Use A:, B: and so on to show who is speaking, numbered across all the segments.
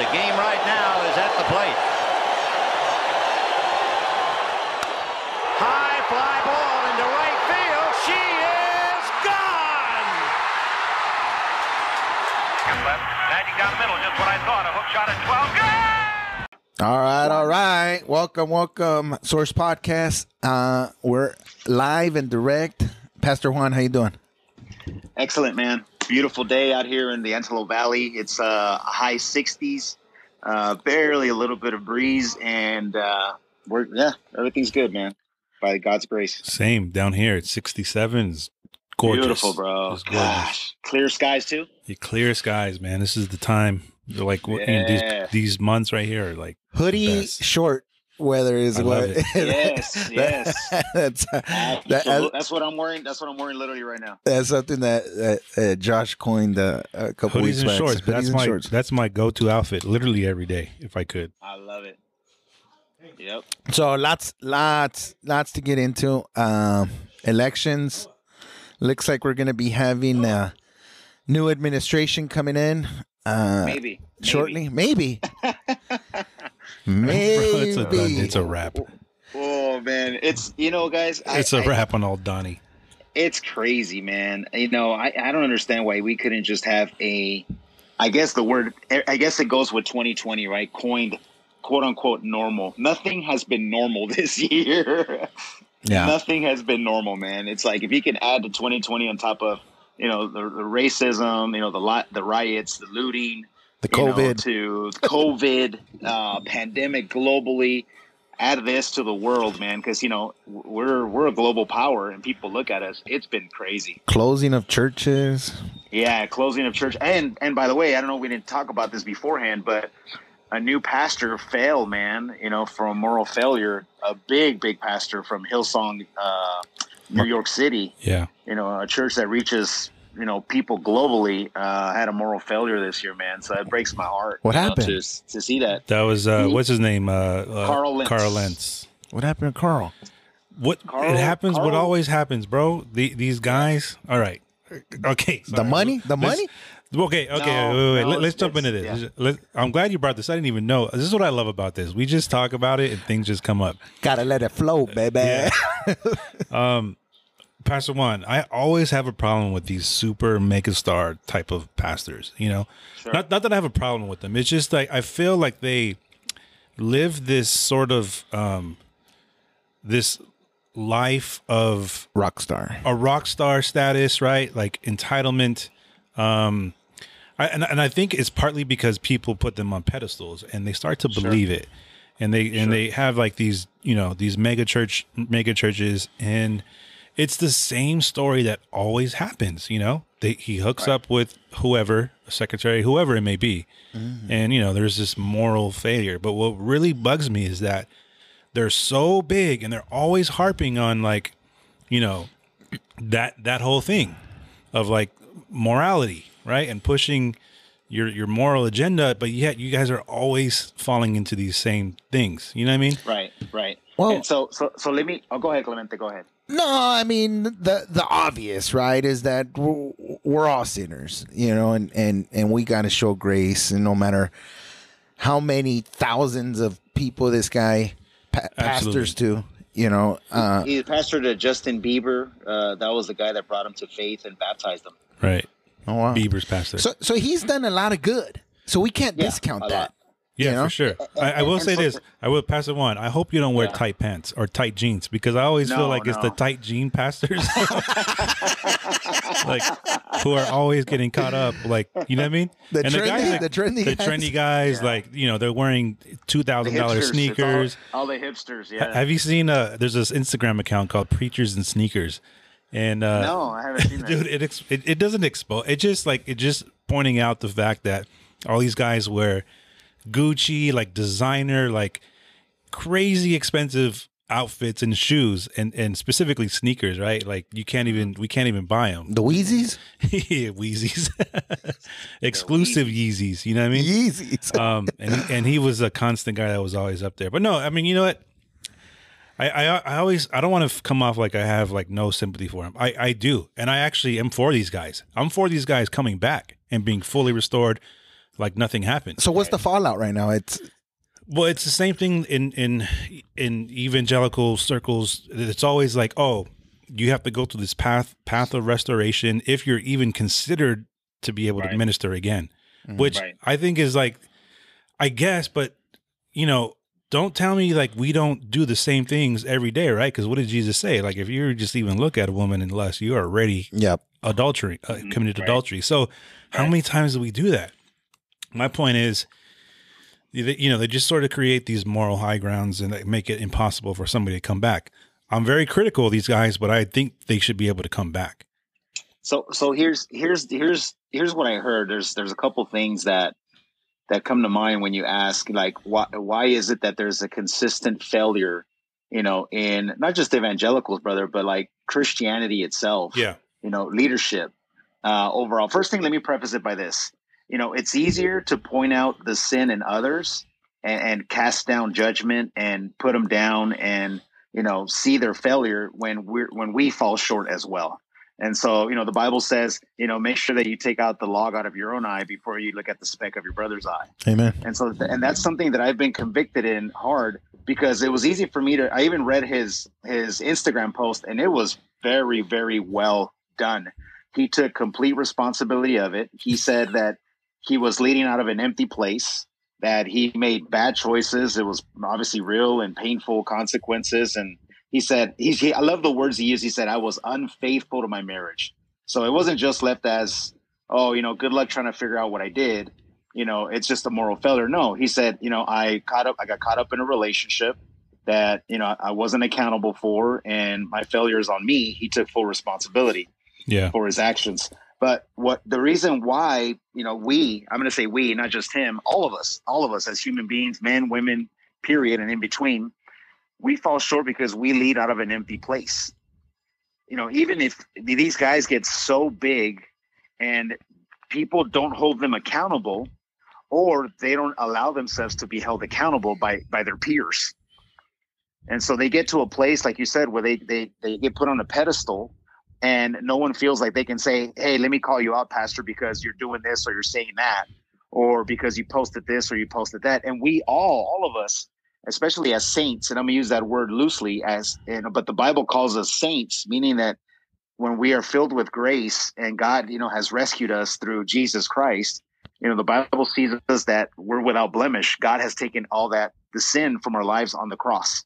A: The game right now is at the plate. High fly ball into right field. She is gone.
B: left, landing down the middle, just what I thought. A hook shot at 12. Good!
C: All right, all right. Welcome, welcome, Source Podcast. Uh, we're live and direct. Pastor Juan, how you doing?
D: Excellent, man. Beautiful day out here in the Antelope Valley. It's uh, high 60s, uh, barely a little bit of breeze, and uh, we're yeah, everything's good, man. By God's grace.
E: Same down here. It's 67. It's gorgeous.
D: Beautiful, bro.
E: It's gorgeous.
D: Gosh, clear skies too.
E: You clear skies, man. This is the time. They're like what- you know, these these months right here are like
C: Hoodie, short weather is
E: I
C: what.
E: love it.
D: Yes, yes.
C: that's
D: Absolute-
C: that,
D: that's what I'm wearing. That's what I'm wearing literally right now.
C: that's something that, that uh, Josh coined uh, a couple
E: hoodies
C: weeks
E: and
C: back.
E: shorts. But that's
C: and
E: my
C: shorts.
E: that's my go to outfit, literally every day if I could.
D: I love it. Yep.
C: So lots, lots, lots to get into. Um, elections. Looks like we're going to be having a new administration coming in. Uh,
D: Maybe. Maybe.
C: shortly, maybe,
E: Bro,
C: maybe.
E: it's a done, it's a wrap.
D: Oh man, it's you know, guys.
E: It's a
D: I-
E: wrap on old Donnie.
D: it's crazy, man. You know, I, I don't understand why we couldn't just have a, I guess the word, I guess it goes with 2020, right? Coined, quote unquote, normal. Nothing has been normal this year.
C: Yeah.
D: Nothing has been normal, man. It's like if you can add the 2020 on top of, you know, the, the racism, you know, the lot, the riots, the looting,
C: The
D: you know,
C: COVID.
D: to COVID, uh, pandemic globally. Add this to the world, man, because you know we're we're a global power, and people look at us. It's been crazy.
C: closing of churches.
D: Yeah, closing of church, and and by the way, I don't know, we didn't talk about this beforehand, but a new pastor failed, man. You know, from moral failure, a big big pastor from Hillsong, uh, New York City.
E: Yeah.
D: You know, a church that reaches you know people globally uh, had a moral failure this year, man. So it breaks my heart.
C: What
D: you know,
C: happened?
D: to to see that?
E: That was uh
D: He-
E: what's his name? Uh, uh
D: Carl Lentz.
E: Carl Lentz.
C: What happened to Carl?
E: What
D: Carl-
E: it happens what always happens, bro. The, these guys. All right. Okay.
C: The money? The
E: Let's-
C: money?
E: Okay, okay,
D: No,
E: wait, wait, wait.
D: no,
E: Let, us jump into this.
D: yeah.
E: Let- I'm glad you brought this. I didn't even know. This is what I love about this. We just talk about it and things just come up.
C: Gotta let it flow, baby.
E: Yeah. Pastor Juan, I always have a problem with these super megastar type of pastors. You know, not not that I have a problem with them. It's just like I feel like they live this sort of um this life of
C: Rockstar.
E: a rock star status, right? Like entitlement. Um, I, and and I think it's partly because people put them on pedestals and they start to believe it, and they and they have like these you know these mega church mega churches, and it's the same story that always happens. You know, they he hooks up with whoever, a secretary, whoever it may be, mm-hmm. and you know there's this moral failure. But what really bugs me is that they're so big and they're always harping on like you know that that whole thing of like morality right and pushing your your moral agenda but yet you guys are always falling into these same things you know what i mean
D: Right, right.
C: Well-
D: and so so so let me. Oh, go ahead, Clemente. Go ahead.
C: No, I mean the the obvious, right, is that we're, we're all sinners, you know, and and and we got to show grace, and no matter how many thousands of people this guy pa- pastors to, you know, uh,
D: He pastored to Justin Bieber. Uh, that was the guy that brought him to faith and baptized him.
E: right
C: oh, wow.
E: bieber's pastor
C: So so he's done a lot of good. So we can't
D: Yeah,
C: discount that.
D: lot.
E: Yeah
C: you know?
E: for sure I, I will
D: and
E: say
D: so-
E: this i will pass it on i hope you don't wear
D: Yeah.
E: tight pants or tight jeans because i always feel
D: No,
E: like it's the tight jean pastors like who are always getting caught up like you know what i mean
C: The trendy-
E: like,
C: the trendy
E: the
C: guys.
E: trendy guys like you know they're wearing two thousand dollar
D: Hipsters, it's all-
E: sneakers
D: All, the hipsters. Yeah.
E: Have you seen uh there's this Instagram account called Preachers and Sneakers. And uh
D: no, I haven't seen that.
E: dude, it, ex- it it doesn't expose it just like it just pointing out the fact that all these guys wear Gucci, like designer, like crazy expensive outfits and shoes and and specifically sneakers, right? Like you can't even we can't even buy them.
C: The Wheezies,
E: yeah, Wheezies. Exclusive Yeezys, you know what I mean?
C: Yeezys.
E: um, and he, and he was a constant guy that was always up there. But no, I mean, you know what? I, I I always I don't want to come off like I have like no sympathy for him. I I do, and I actually am for these guys. I'm for these guys coming back and being fully restored, like nothing happened.
C: So what's the fallout right now? It's
E: Well, it's the same thing in in in evangelical circles. It's always like, oh, you have to go through this path path of restoration if you're even considered to be able to minister again, which
D: Right.
E: I think is like, I guess, but you know, don't tell me like we don't do the same things every day, right? Because what did Jesus say? Like, if you just even look at a woman in lust, you are already
C: yep.
E: adultery, uh,
D: Mhm,
E: committed
D: right.
E: adultery. So, how many times do we do that? My point is, you know, they just sort of create these moral high grounds and they make it impossible for somebody to come back. I'm very critical of these guys, but I think they should be able to come back.
D: So so here's here's here's here's what I heard. There's there's a couple things that that come to mind when you ask like why why is it that there's a consistent failure, you know, in not just evangelicals, brother, but like Christianity itself.
E: Yeah,
D: you know, leadership uh, overall. First thing, let me preface it by this. You know, it's easier to point out the sin in others and, and cast down judgment and put them down and you know see their failure when we're when we fall short as well. And so, you know, the Bible says, you know, make sure that you take out the log out of your own eye before you look at the speck of your brother's eye.
C: Amen.
D: And so, and that's something that I've been convicted in hard because it was easy for me to. I even read his his Instagram post, and it was very, very well done. He took complete responsibility of it. He said that he was leading out of an empty place, that he made bad choices. It was obviously real and painful consequences. And he said, he's, he, I love the words he used. He said, I was unfaithful to my marriage. So it wasn't just left as, oh, you know, good luck trying to figure out what I did you know, it's just a moral failure. No, he said, you know, I caught up, I got caught up in a relationship that, you know, I wasn't accountable for and my failure is on me. He took full responsibility
E: yeah,
D: for his actions. But what the reason why, you know, we, I'm going to say we, not just him, all of us, all of us as human beings, men, women, period, and in between, we fall short because we lead out of an empty place. You know, even if these guys get so big and people don't hold them accountable or they don't allow themselves to be held accountable by by their peers. And so they get to a place, like you said, where they they they get put on a pedestal and no one feels like they can say, Hey, let me call you out, Pastor, because you're doing this or you're saying that, or because you posted this or you posted that. And we all, all of us, especially as saints, and I'm gonna use that word loosely as you know, but the Bible calls us saints, meaning that when we are filled with grace and God, you know, has rescued us through Jesus Christ, you know, the Bible sees us that we're without blemish. God has taken all that the sin from our lives on the cross.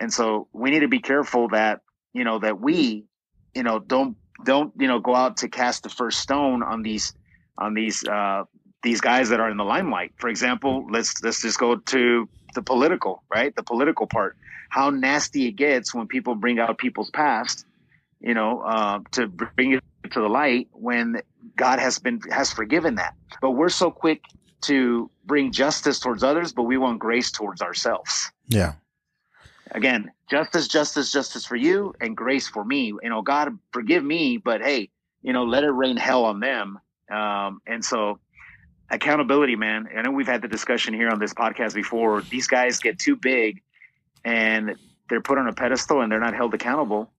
D: And so we need to be careful that, you know, that we, you know, don't don't, you know, go out to cast the first stone on these on these uh these guys that are in the limelight. For example, let's let's just go to the political, right? The political part. How nasty it gets when people bring out people's past you know, uh, to bring it to the light when God has been has forgiven that. But we're so quick to bring justice towards others, but we want grace towards ourselves.
C: Yeah.
D: Again, justice, justice, justice for you, and grace for me. You know, God forgive me, but hey, you know, let it rain hell on them. Um, and so, accountability, man. I know we've had the discussion here on this podcast before. These guys get too big, and they're put on a pedestal, and they're not held accountable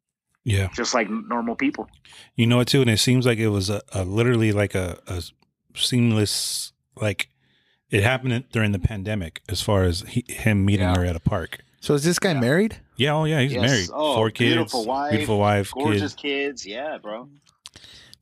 E: yeah.
D: just like normal people.
E: You know it too, and it seems like it was a, a literally like a, a seamless like it happened during the pandemic as far as he, him meeting
D: Yeah.
E: her at a park.
C: So is this guy married?
E: Yeah, oh yeah, he's
D: Yes.
E: married,
D: Oh,
E: four kids,
D: beautiful wife,
E: beautiful wife,
D: Gorgeous
E: kids.
D: kids. Yeah, bro.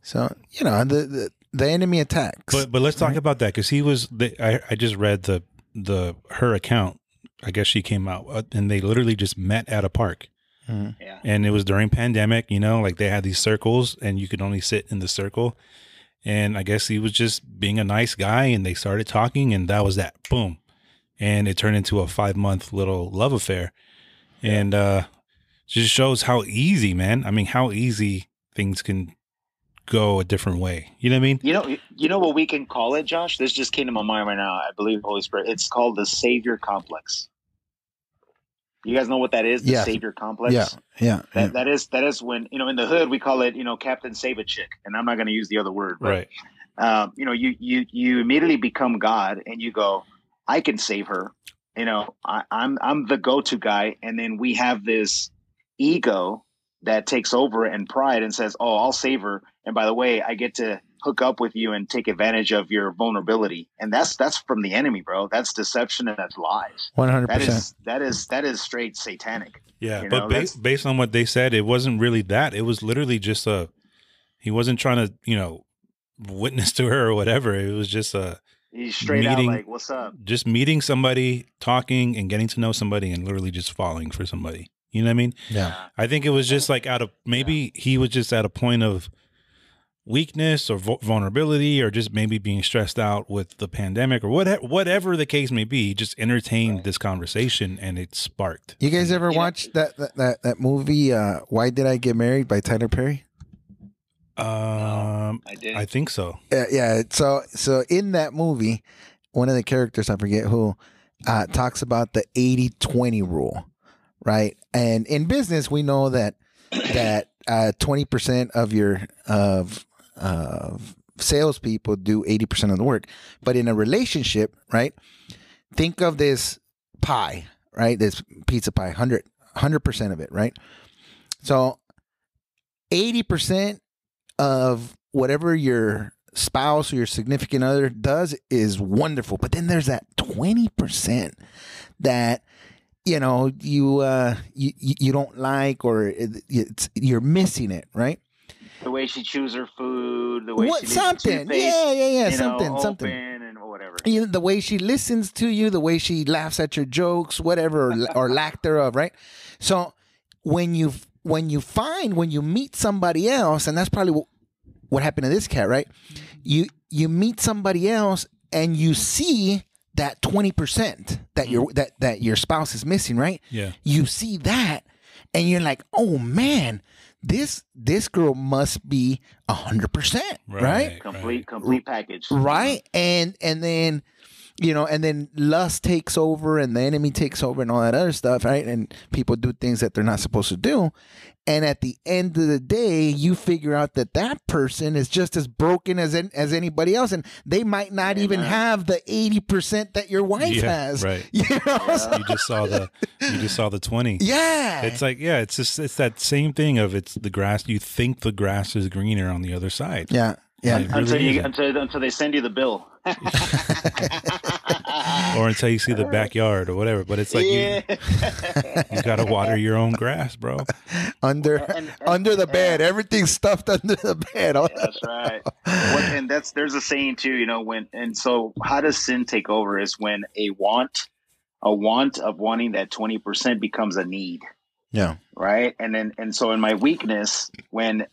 C: So you know the the, the enemy attacks.
E: But but let's talk
C: Right.
E: about that because he was. The, I I just read the the her account. I guess she came out uh, and they literally just met at a park.
C: Mhm.
D: Yeah.
E: and it was during pandemic you know like they had these circles and you could only sit in the circle and i guess he was just being a nice guy and they started talking and that was that boom and it turned into a five month little love affair and uh just shows how easy man i mean how easy things can go a different way you know what i mean
D: You know, you know what we can call it, Josh. This just came to my mind right now. I believe Holy Spirit. It's called the Savior Complex. You guys know what that is? The
C: Yeah.
D: Savior Complex.
C: yeah, yeah,
D: That,
C: yeah.
D: that is that is when you know in the hood we call it you know Captain Save a Chick, and I'm not going to use the other word, but
E: right
D: um, you know, you you you immediately become God, and you go, I can save her. You know, I, I'm I'm the go-to guy, and then we have this ego that takes over and pride and says, "Oh, I'll save her." And by the way, I get to hook up with you and take advantage of your vulnerability. And that's that's from the enemy, bro. That's deception and that's lies.
C: One hundred percent.
D: that is that is straight satanic.
E: Yeah,
D: You
E: but
D: know,
E: ba- based on what they said, it wasn't really that. It was literally just a. He wasn't trying to, you know, witness to her or whatever. It was just a
D: He's straight
E: Meeting-
D: out like, "What's up?"
E: just meeting somebody, talking, and getting to know somebody, and literally just falling for somebody. You know what I mean?
C: Yeah.
E: I think it was just like out of maybe he was just at a point of weakness or vul- vulnerability, or just maybe being stressed out with the pandemic or whatever, whatever the case may be. He just entertained this conversation, and it sparked.
C: You guys ever
D: You
C: watched that, that that that movie? Uh, Why did I get married by Tyler Perry?
E: Um,
D: I did.
E: I think so.
C: Yeah, yeah. So so in that movie, one of the characters, I forget who, uh, talks about the 80-20 rule, right? And in business, we know that that uh, twenty percent of your of of salespeople do eighty percent of the work. But in a relationship, right? Think of this pie, right? This pizza pie, 100 percent of it, right? So eighty percent of whatever your spouse or your significant other does is wonderful. But then there's that 20% that you know you uh you you don't like or it- it's you're missing it, right?
D: the way she chews her food, the way
C: What
D: she
C: something.
D: toothpaste,
C: Yeah, yeah, yeah,
D: you know,
C: something, something.
D: and whatever.
C: you know, the way she listens to you, the way she laughs at your jokes, whatever, or, or lack thereof, right? So when you when you find when you meet somebody else, and that's probably what, what happened to this cat, right? Mm-hmm. You you meet somebody else and you see that twenty percent that your mm-hmm. that that your spouse is missing, right?
E: Yeah.
C: You see that, and you're like, oh man, this this girl must be a hundred percent, right?
D: complete, complete package.
C: right and and then you know and then lust takes over and the enemy takes over and all that other stuff right? And people do things that they're not supposed to do. And at the end of the day you figure out that that person is just as broken as an, as anybody else. And they might not even
D: Amen.
C: have the 80% that your wife
E: Yeah,
C: has.
E: right.
C: you know?
E: You just saw the you just saw the 20
C: yeah.
E: It's like yeah it's just it's that same thing of it's the grass you think the grass is greener on the other side.
C: Yeah. Yeah.
E: Like,
D: Until you
E: isn't.
D: until until they send you the bill.
E: Or until you see the backyard or whatever but it's like
D: yeah.
E: you you gotta water your own grass bro
C: under
D: And- and-
C: under the bed
D: yeah.
C: everything's stuffed under the bed
D: That's right. What, and that's there's a saying too, you know, when and so how does sin take over is when a want, a want of wanting that twenty percent becomes a need,
C: yeah
D: right? And then and so in my weakness, when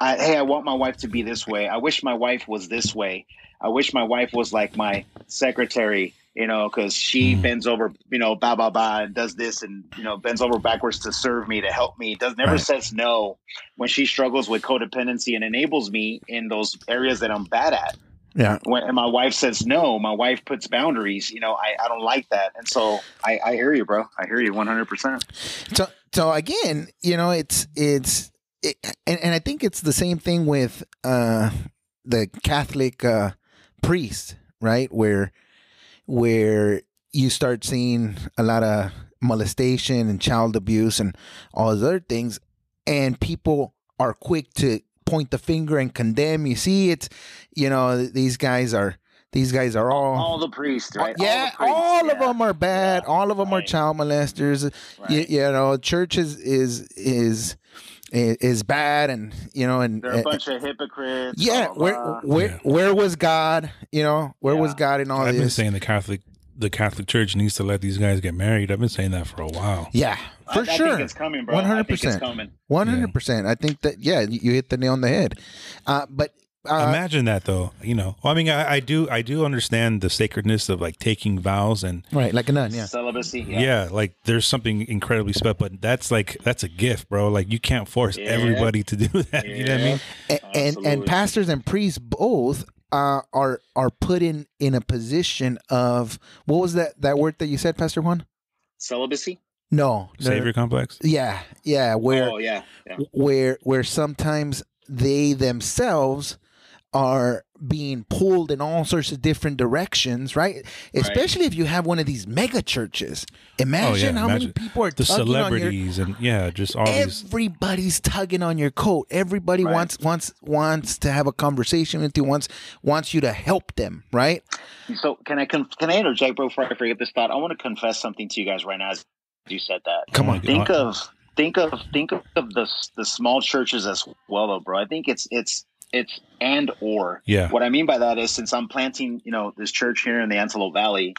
D: I hey, I want my wife to be this way. I wish my wife was this way. I wish my wife was like my secretary, you know, because she
E: Mm.
D: bends over, you know, ba ba ba, and does this, and you know, bends over backwards to serve me, to help me. Does never
C: Right.
D: says no when she struggles with codependency and enables me in those areas that I'm bad at.
C: yeah
D: When and my wife says no, my wife puts boundaries. You know, I, I don't like that, and so I, I hear you, bro. I hear you 100. percent
C: so so again you know it's it's it, and, and i think it's the same thing with uh the catholic uh priest right where where you start seeing a lot of molestation and child abuse and all those other things and people are quick to point the finger and condemn you see it's you know these guys are these guys are all
D: All the priests, right?
C: yeah,
D: the priests,
C: all of
D: yeah.
C: them are bad.
D: Yeah,
C: all of them are child molesters. You,
D: Right.
C: you know, church is is is is bad, and you know, and
D: They're a
C: uh,
D: bunch of hypocrites.
C: yeah,
D: blah, blah,
C: where
D: blah.
C: where
E: Yeah.
C: where was God? You know, where was God in all this?
E: i've been saying the catholic the catholic church needs to let these guys get married i've been saying that for a while
C: yeah, for
D: I,
C: sure,
D: think it's coming, bro.
C: one hundred
D: I think it's
C: percent,
D: coming.
C: one hundred percent. I think that yeah, you you hit the nail on the head. Uh, but uh,
E: imagine that though you know well, i mean I, I do i do understand the sacredness of like taking vows and
C: right, like a nun, yeah.
D: Celibacy.
E: yeah.
D: Yeah.
E: like there's something incredibly special but that's like that's a gift bro like you can't force
D: Yeah.
E: everybody to do that you know what i mean
C: and and, and pastors and priests both uh, are are put in in a position of what was that that word that you said, Pastor Juan?
D: Celibacy.
C: No, no,
E: savior complex
C: Yeah, yeah. Where
D: oh yeah. yeah.
C: where where sometimes they themselves are being pulled in all sorts of different directions, right? Especially if you have one of these mega churches. Imagine oh, how many
E: Oh, imagine
C: people are
E: the
C: tugging on your
E: celebrities and yeah, just all these.
C: everybody's tugging on your coat. Everybody
D: Right.
C: wants wants wants to have a conversation with you. Wants wants you to help them, right?
D: So can I con- can I interject bro, before I forget this thought? I want to confess something to you guys right now as you said that.
C: Come
E: Oh
C: on,
D: think
E: God.
D: of think of think of the the small churches as well though bro i think it's it's it's and or.
E: Yeah.
D: what i mean by that is since i'm planting you know this church here in the antelope valley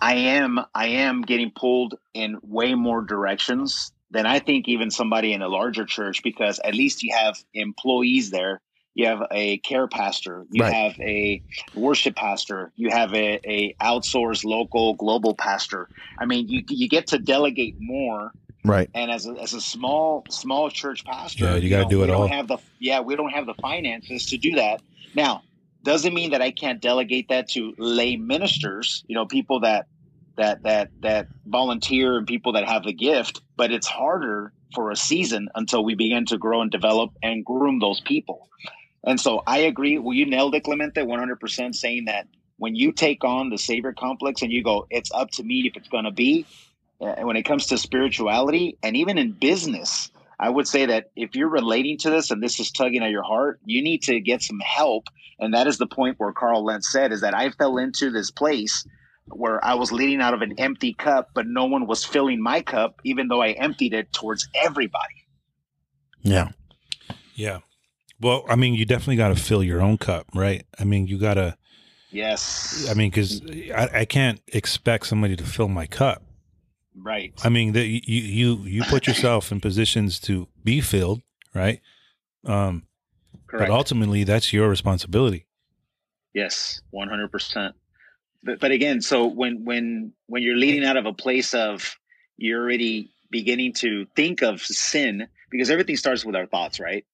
D: i am i am getting pulled in way more directions than i think even somebody in a larger church because at least you have employees there. You have a care pastor. You
C: Right.
D: have a worship pastor. You have a, a outsourced local global pastor. I mean you you get to delegate more
C: Right.
D: and as a, as a small small church pastor,
E: Yeah, you gotta
D: know,
E: do it all.
D: Have the yeah, we don't have the finances to do that. Now, doesn't mean that I can't delegate that to lay ministers. You know, people that that that that volunteer and people that have the gift. But it's harder for a season until we begin to grow and develop and groom those people. And so I agree. Well, you nailed it, Clemente, one hundred percent, saying that when you take on the savior complex and you go, it's up to me if it's going to be when it comes to spirituality and even in business i would say that if you're relating to this and this is tugging at your heart you need to get some help and that is the point where carl lentz said is that i fell into this place where i was leading out of an empty cup but no one was filling my cup even though i emptied it towards everybody
C: Yeah.
E: Yeah. Well, I mean, you definitely got to fill your own cup, right? I mean, you got to.
D: yes
E: I mean, because I, I can't expect somebody to fill my cup.
D: Right
E: I mean, that you you you put yourself in positions to be filled, right? Um,
D: correct
E: but ultimately, that's your responsibility.
D: Yes, one hundred percent. But but again, so when when when you're leading out of a place of you're already beginning to think of sin, because everything starts with our thoughts, right?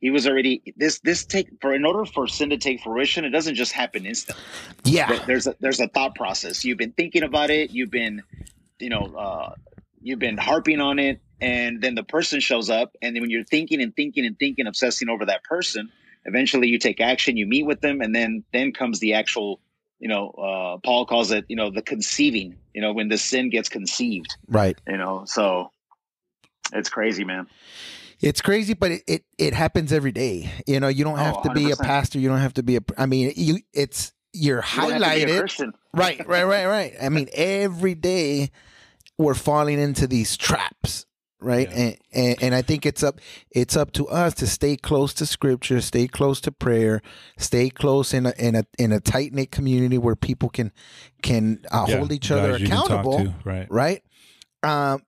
D: He was already this this take for in order for sin to take fruition, it doesn't just happen instantly.
C: Yeah.
D: There's a there's a thought process. You've been thinking about it. You've been, you know, uh, you've been harping on it, and then the person shows up, and then when you're thinking and thinking and thinking, obsessing over that person, eventually you take action. You meet with them, and then then comes the actual, you know, uh, Paul calls it, you know, the conceiving. You know, when the sin gets conceived.
C: Right.
D: You know, so it's crazy, man.
C: It's crazy, but it, it, it happens every day. You know, you don't have
D: Oh,
C: to be a
D: 100%.
C: pastor. You don't have to be a, I mean, you, it's, you're
D: You don't have to be a
C: highlighted.
D: Christian.
C: Right, right, right, right. I mean, every day we're falling into these traps, right?
E: Yeah.
C: And, and and I think it's up it's up to us to stay close to scripture, stay close to prayer, stay close in a in a in a tight knit community where people can can uh,
E: Yeah,
C: hold each other
E: guys you can talk
C: accountable,
E: to, right?
C: right? Um,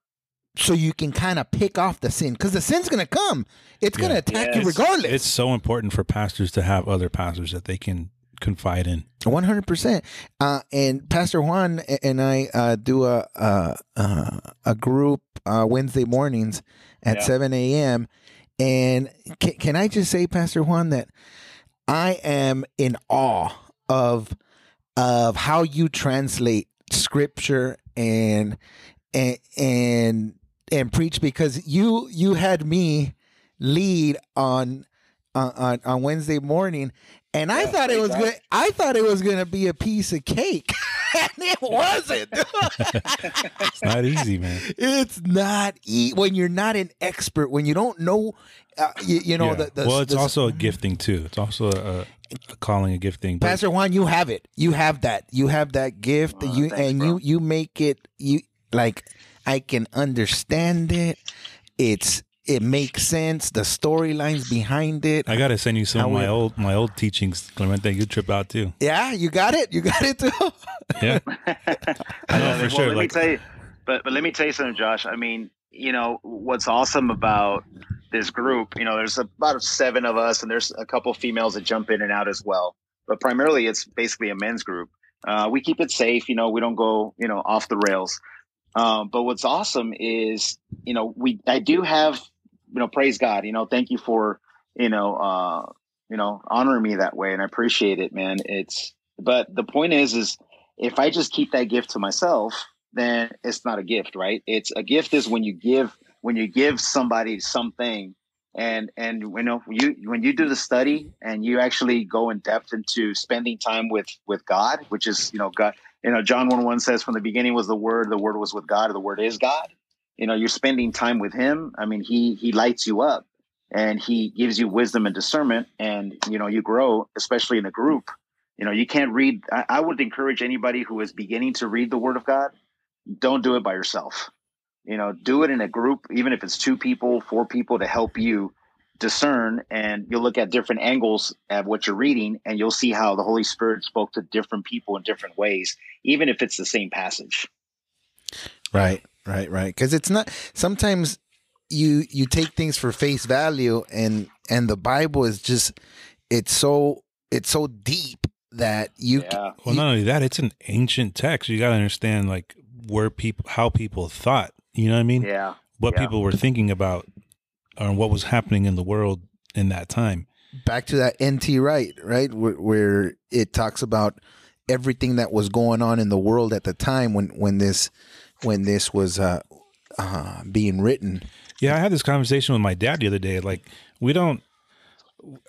C: so you can kind of pick off the sin because the sin's gonna come. It's gonna
E: Yeah.
C: attack you regardless.
E: It's so important for pastors to have other pastors that they can confide in.
C: One hundred percent. Uh, and Pastor Juan and I uh, do a a, uh, a group uh, Wednesday mornings at
D: Yeah.
C: seven a.m. And can, can I just say, Pastor Juan, that I am in awe of of how you translate Scripture and and and and preach because you you had me lead on on on, on Wednesday morning and I
D: Yeah,
C: thought it was good. I thought it was gonna be a piece of cake, and it wasn't.
E: It's not easy, man.
C: it's not e- when you're not an expert, when you don't know, uh, you, you know.
E: Yeah.
C: The, the,
E: well, it's
C: the-
E: also a gifting too. It's also a, a calling, a gifting.
C: Pastor Juan. You have it. You have that. You have that gift. You
D: thanks,
C: and
D: bro.
C: you you make it. You like I can understand it. It's it makes sense. The storylines behind it.
E: I gotta send you some of my
C: we-
E: old my old teachings, Clemente. You trip out too.
C: yeah, you got it. You got it too.
E: Yeah,
D: I
E: know, for
D: well,
E: sure,
D: Let
E: like-
D: me tell you, but but let me tell you something, Josh. I mean, you know what's awesome about this group? You know, there's about seven of us, and there's a couple females that jump in and out as well. But primarily, it's basically a men's group. Uh, we keep it safe. You know, we don't go you know off the rails. Um, but what's awesome is you know we I do have you know praise God. You know, thank you for you know uh, you know honoring me that way, and I appreciate it, man. It's but the point is is if I just keep that gift to myself, then it's not a gift, right? It's a gift is when you give when you give somebody something and and you know you when you do the study and you actually go in depth into spending time with with God, which is you know God. You know John one one says from the beginning was the Word, the Word was with God, the Word is God. You know you're spending time with Him. I mean He He lights you up and He gives you wisdom and discernment, and you know you grow, especially in a group. You know you can't read. I, I would encourage anybody who is beginning to read the Word of God, don't do it by yourself you know do it in a group even if it's two people four people to help you discern and you'll look at different angles at what you're reading and you'll see how the holy spirit spoke to different people in different ways even if it's the same passage
C: Right, right, right. Because it's not. Sometimes you you take things for face value, and and the Bible is just it's so it's so deep that you.
D: yeah
E: Well, not only that, it's an ancient text. You got to understand like where people, how people thought. You know what I mean?
D: yeah
E: What
D: yeah.
E: people were thinking about, or what was happening in the world in that time.
C: back to that NT right, right, where, where it talks about everything that was going on in the world at the time when when this when this was uh, uh, being written.
E: Yeah, I had this conversation with my dad the other day. Like, we don't.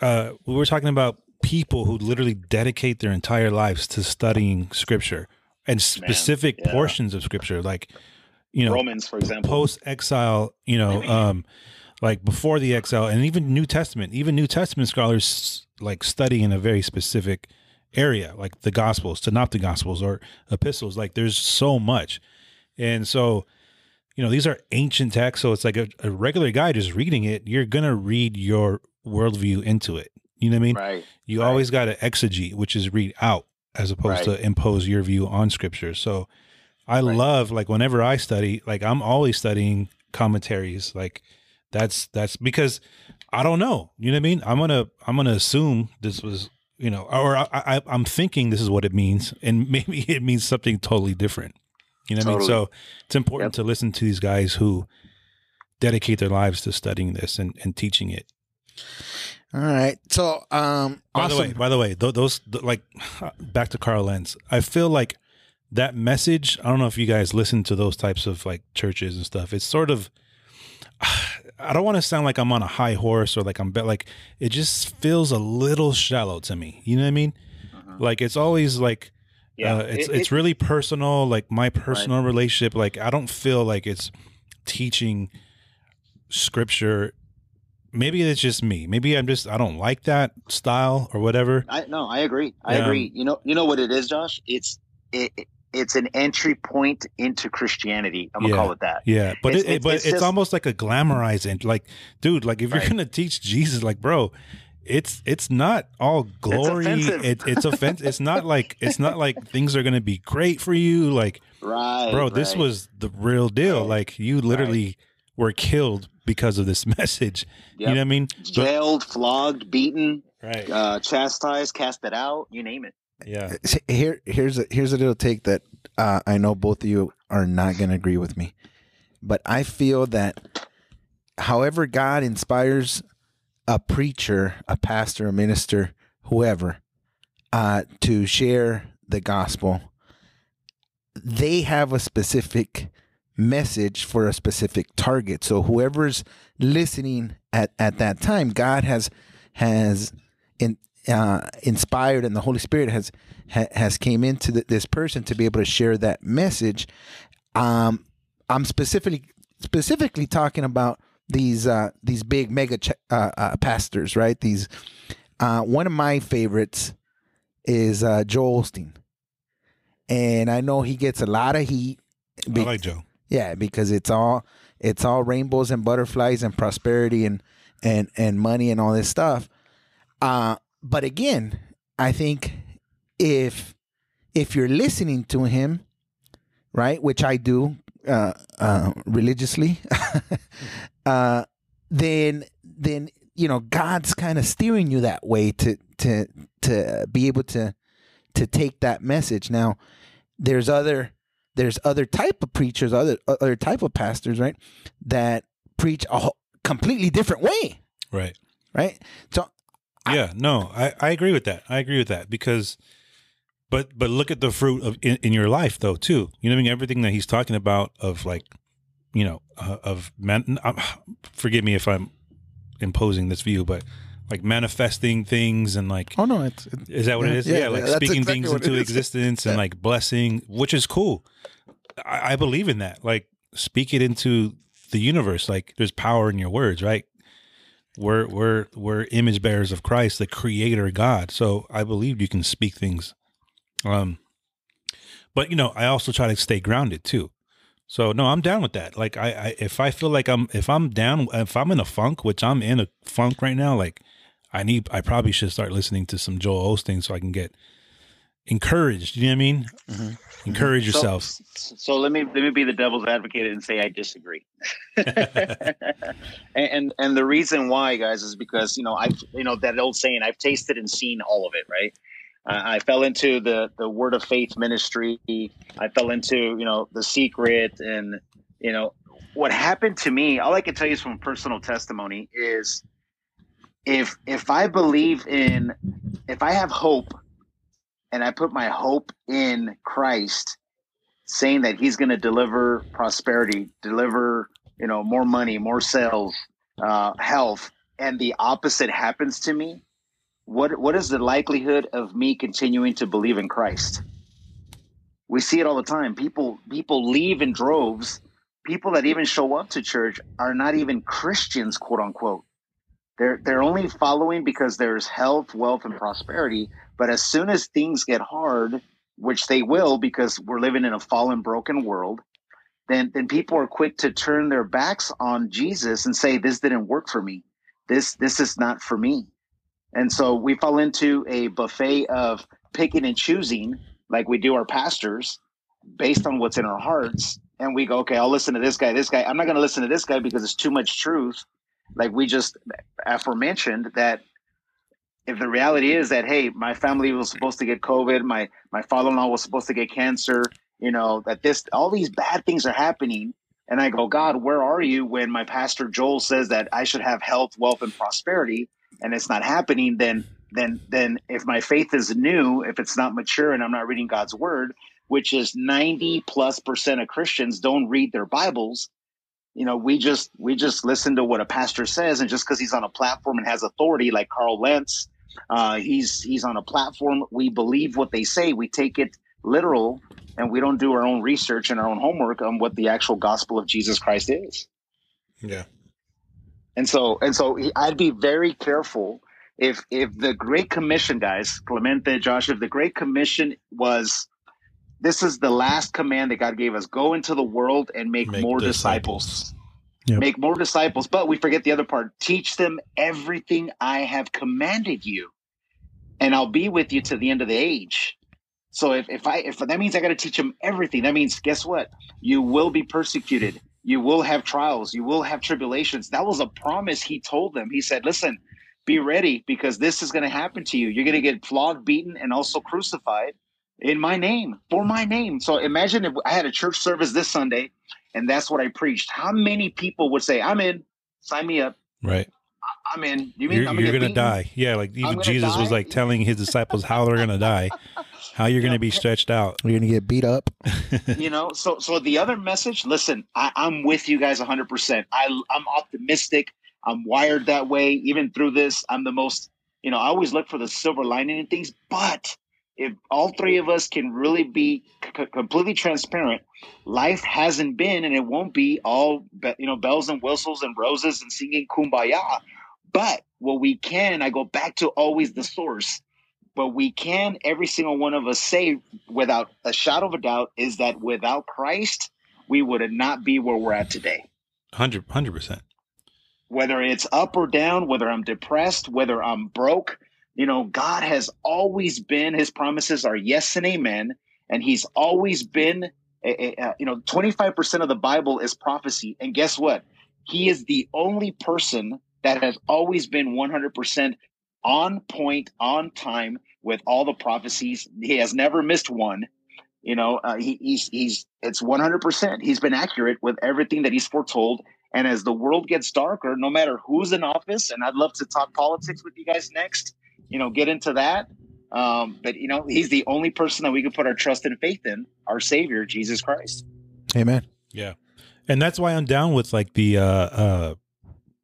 E: Uh, we were talking about people who literally dedicate their entire lives to studying scripture and specific
D: yeah.
E: portions of scripture, like you know,
D: romans for example
E: post exile, you know, um, like before the exile, and even New Testament. Even New Testament scholars like study in a very specific area, like the Gospels, Synoptic Gospels, or epistles. Like, there's so much, and so you know these are ancient texts. So it's like a, a regular guy just reading it. You're gonna read your worldview into it. You know what I mean?
D: right
E: You
D: Right.
E: always got to exegete, which is read out as opposed
D: Right.
E: to impose your view on scripture. So I
D: Right.
E: love like whenever I study, like I'm always studying commentaries. Like that's that's because I don't know. You know what I mean? I'm gonna I'm gonna assume this was you know, or I, I I'm thinking this is what it means, and maybe it means something totally different. You know what I mean? So it's important
D: Yep.
E: to listen to these guys who dedicate their lives to studying this and, and teaching it.
C: All right, so um,
E: By
C: awesome.
E: the way, by the way, th- those th- like back to Carl Lentz. I feel like that message. I don't know if you guys listen to those types of like churches and stuff. It's sort of. I don't want to sound like I'm on a high horse or like I'm be- like it just feels a little shallow to me. You know what I mean? Like it's always like
D: yeah
E: uh, it's
D: It-
E: it's
D: it-
E: really personal, like my personal relationship. Like I don't feel like it's teaching scripture. Maybe it's just me. Maybe I'm just I don't like that style or whatever.
D: I no, I agree. I agree. You know, you know what it is, Josh? It's it, it- it's an entry point into Christianity. I'm gonna
E: Yeah.
D: call it that.
E: Yeah, but
D: It's-
E: it,
D: it's-
E: but
D: it's
E: it's,
D: just-
E: almost like a glamorized and like, dude, like if you're
D: Right.
E: gonna teach Jesus, like, bro, it's it's not all glory.
D: offensive.
E: It, it's offensive. it's not like it's not like things are gonna be great for you. Like,
D: Right,
E: bro, this was the real deal.
D: Right.
E: Like, you literally were killed because of this message. You know what I mean? But-
D: jailed, flogged, beaten,
E: right.
D: uh, chastised, casted out. You name it.
E: yeah.
C: here here's a here's a little take that uh, I know both of you are not going to agree with me, but I feel that however God inspires a preacher, a pastor, a minister, whoever, uh, to share the gospel, they have a specific message for a specific target. So whoever's listening at, at that time, God has has in, uh, inspired, and the Holy Spirit has ha, has came into the, this person to be able to share that message. Um, I'm specifically specifically talking about these uh, these big mega ch- uh, uh, pastors, right? These uh, one of my favorites is uh, Joel Osteen, and I know he gets a lot of heat.
E: I
C: be-
E: like Joe.
C: yeah, because it's all it's all rainbows and butterflies and prosperity and and and money and all this stuff. Uh but again, I think if if you're listening to him, right, which I do uh uh religiously, uh then then you know God's kind of steering you that way to to to be able to to take that message. Now, there's other there's other type of preachers, other other type of pastors, right, that preach a whole, completely different way,
E: Right.
C: right? So
E: Yeah, no, I, I agree with that. I agree with that because, but but look at the fruit of in, in your life though too. You know, I mean, everything that he's talking about of like, you know, uh, of man. Uh, forgive me if I'm imposing this view, but like manifesting things and like
C: Oh no, it's, it's
E: is that what it is?
C: yeah,
E: Yeah, like speaking
C: exactly
E: things into existence and like blessing, which is cool. I, I believe in that. Like speak it into the universe. Like there's power in your words, right? We're we're we're image bearers of Christ, the Creator God. So I believe you can speak things. Um, but you know, I also try to stay grounded too. So no, I'm down with that. Like I, I if I feel like I'm if I'm down if I'm in a funk, which I'm in a funk right now, like I need I probably should start listening to some Joel Osteen so I can get encouraged. You know what I mean? Encourage
D: Mm-hmm. So-
E: yourself.
D: So, let me let me be the devil's advocate and say I disagree. and, and and the reason why, guys, is because you know I you know that old saying I've tasted and seen all of it, right? I fell into the the Word of Faith ministry. I fell into you know the Secret, and you know what happened to me. All I can tell you is from personal testimony is if if I believe in if I have hope and I put my hope in Christ, saying that He's going to deliver prosperity, deliver you know more money, more sales, uh, health, and the opposite happens to me, what what is the likelihood of me continuing to believe in Christ? We see it all the time. People people leave in droves. People that even show up to church are not even Christians, quote unquote. They're they're only following because there's health, wealth, and prosperity. But as soon as things get hard, which they will because we're living in a fallen, broken world, then then people are quick to turn their backs on Jesus and say, This didn't work for me. This this is not for me. And so we fall into a buffet of picking and choosing, like we do our pastors, based on what's in our hearts. And we go, okay, I'll listen to this guy, this guy. I'm not going to listen to this guy because it's too much truth. Like we just aforementioned that if the reality is that, hey, my family was supposed to get COVID, my my father-in-law was supposed to get cancer, you know, that this all these bad things are happening. And I go, God, where are you when my pastor Joel says that I should have health, wealth, and prosperity? And it's not happening, then then then if my faith is new, if it's not mature and I'm not reading God's word, which is 90 plus percent of Christians don't read their Bibles, you know, we just we just listen to what a pastor says, and just because he's on a platform and has authority, like Carl Lentz, uh, he's he's on a platform. We believe what they say. We take it literal, and we don't do our own research and our own homework on what the actual gospel of Jesus Christ is.
E: Yeah.
D: And so, and so, he- I'd be very careful if if the Great Commission, guys, Clemente, Josh, if the Great Commission was, this is the last command that God gave us: go into the world and make,
E: Make
D: more
E: disciples.
D: disciples.
C: Yep.
D: Make more disciples, but we forget the other part: teach them everything I have commanded you, and I'll be with you to the end of the age. So if, if I if that means I got to teach them everything, that means guess what? You will be persecuted. You will have trials. You will have tribulations. That was a promise he told them. He said, "Listen, be ready because this is going to happen to you. You're going to get flogged, beaten, and also crucified in my name for my name." So imagine if I had a church service this Sunday, and that's what I preached. How many people would say, "I'm in. Sign me up.
E: Right.
D: I'm in." You mean
E: You're,
D: I'm
E: you're gonna die. Yeah, like even
D: gonna
E: Jesus was like telling his disciples how they're gonna die, how you're gonna be stretched out.
C: You're gonna get beat up.
D: you know so so the other message listen I, i'm with you guys 100% I, i'm optimistic. I'm wired that way. Even through this i'm the most you know i always look for the silver lining in things but if all three of us can really be c- completely transparent life hasn't been and it won't be all be, you know bells and whistles and roses and singing kumbaya. But what we can i go back to always the source but we can every single one of us say without a shadow of a doubt is that without Christ, we would not be where we're at today.
E: 100 percent.
D: Whether it's up or down, whether I'm depressed, whether I'm broke, you know, God has always been, his promises are yes and amen. And he's always been, a, a- a- you know, 25% of the Bible is prophecy. And guess what? He is the only person that has always been 100% on point, on time with all the prophecies. He has never missed one. You know, uh, he, he's he's it's one hundred percent. He's been accurate with everything that he's foretold. And as the world gets darker, no matter who's in office, and I'd love to talk politics with you guys next. You know, get into that. Um, but you know, he's the only person that we can put our trust and faith in, our Savior, Jesus Christ.
C: Amen.
E: Yeah, and that's why I'm down with like the uh uh,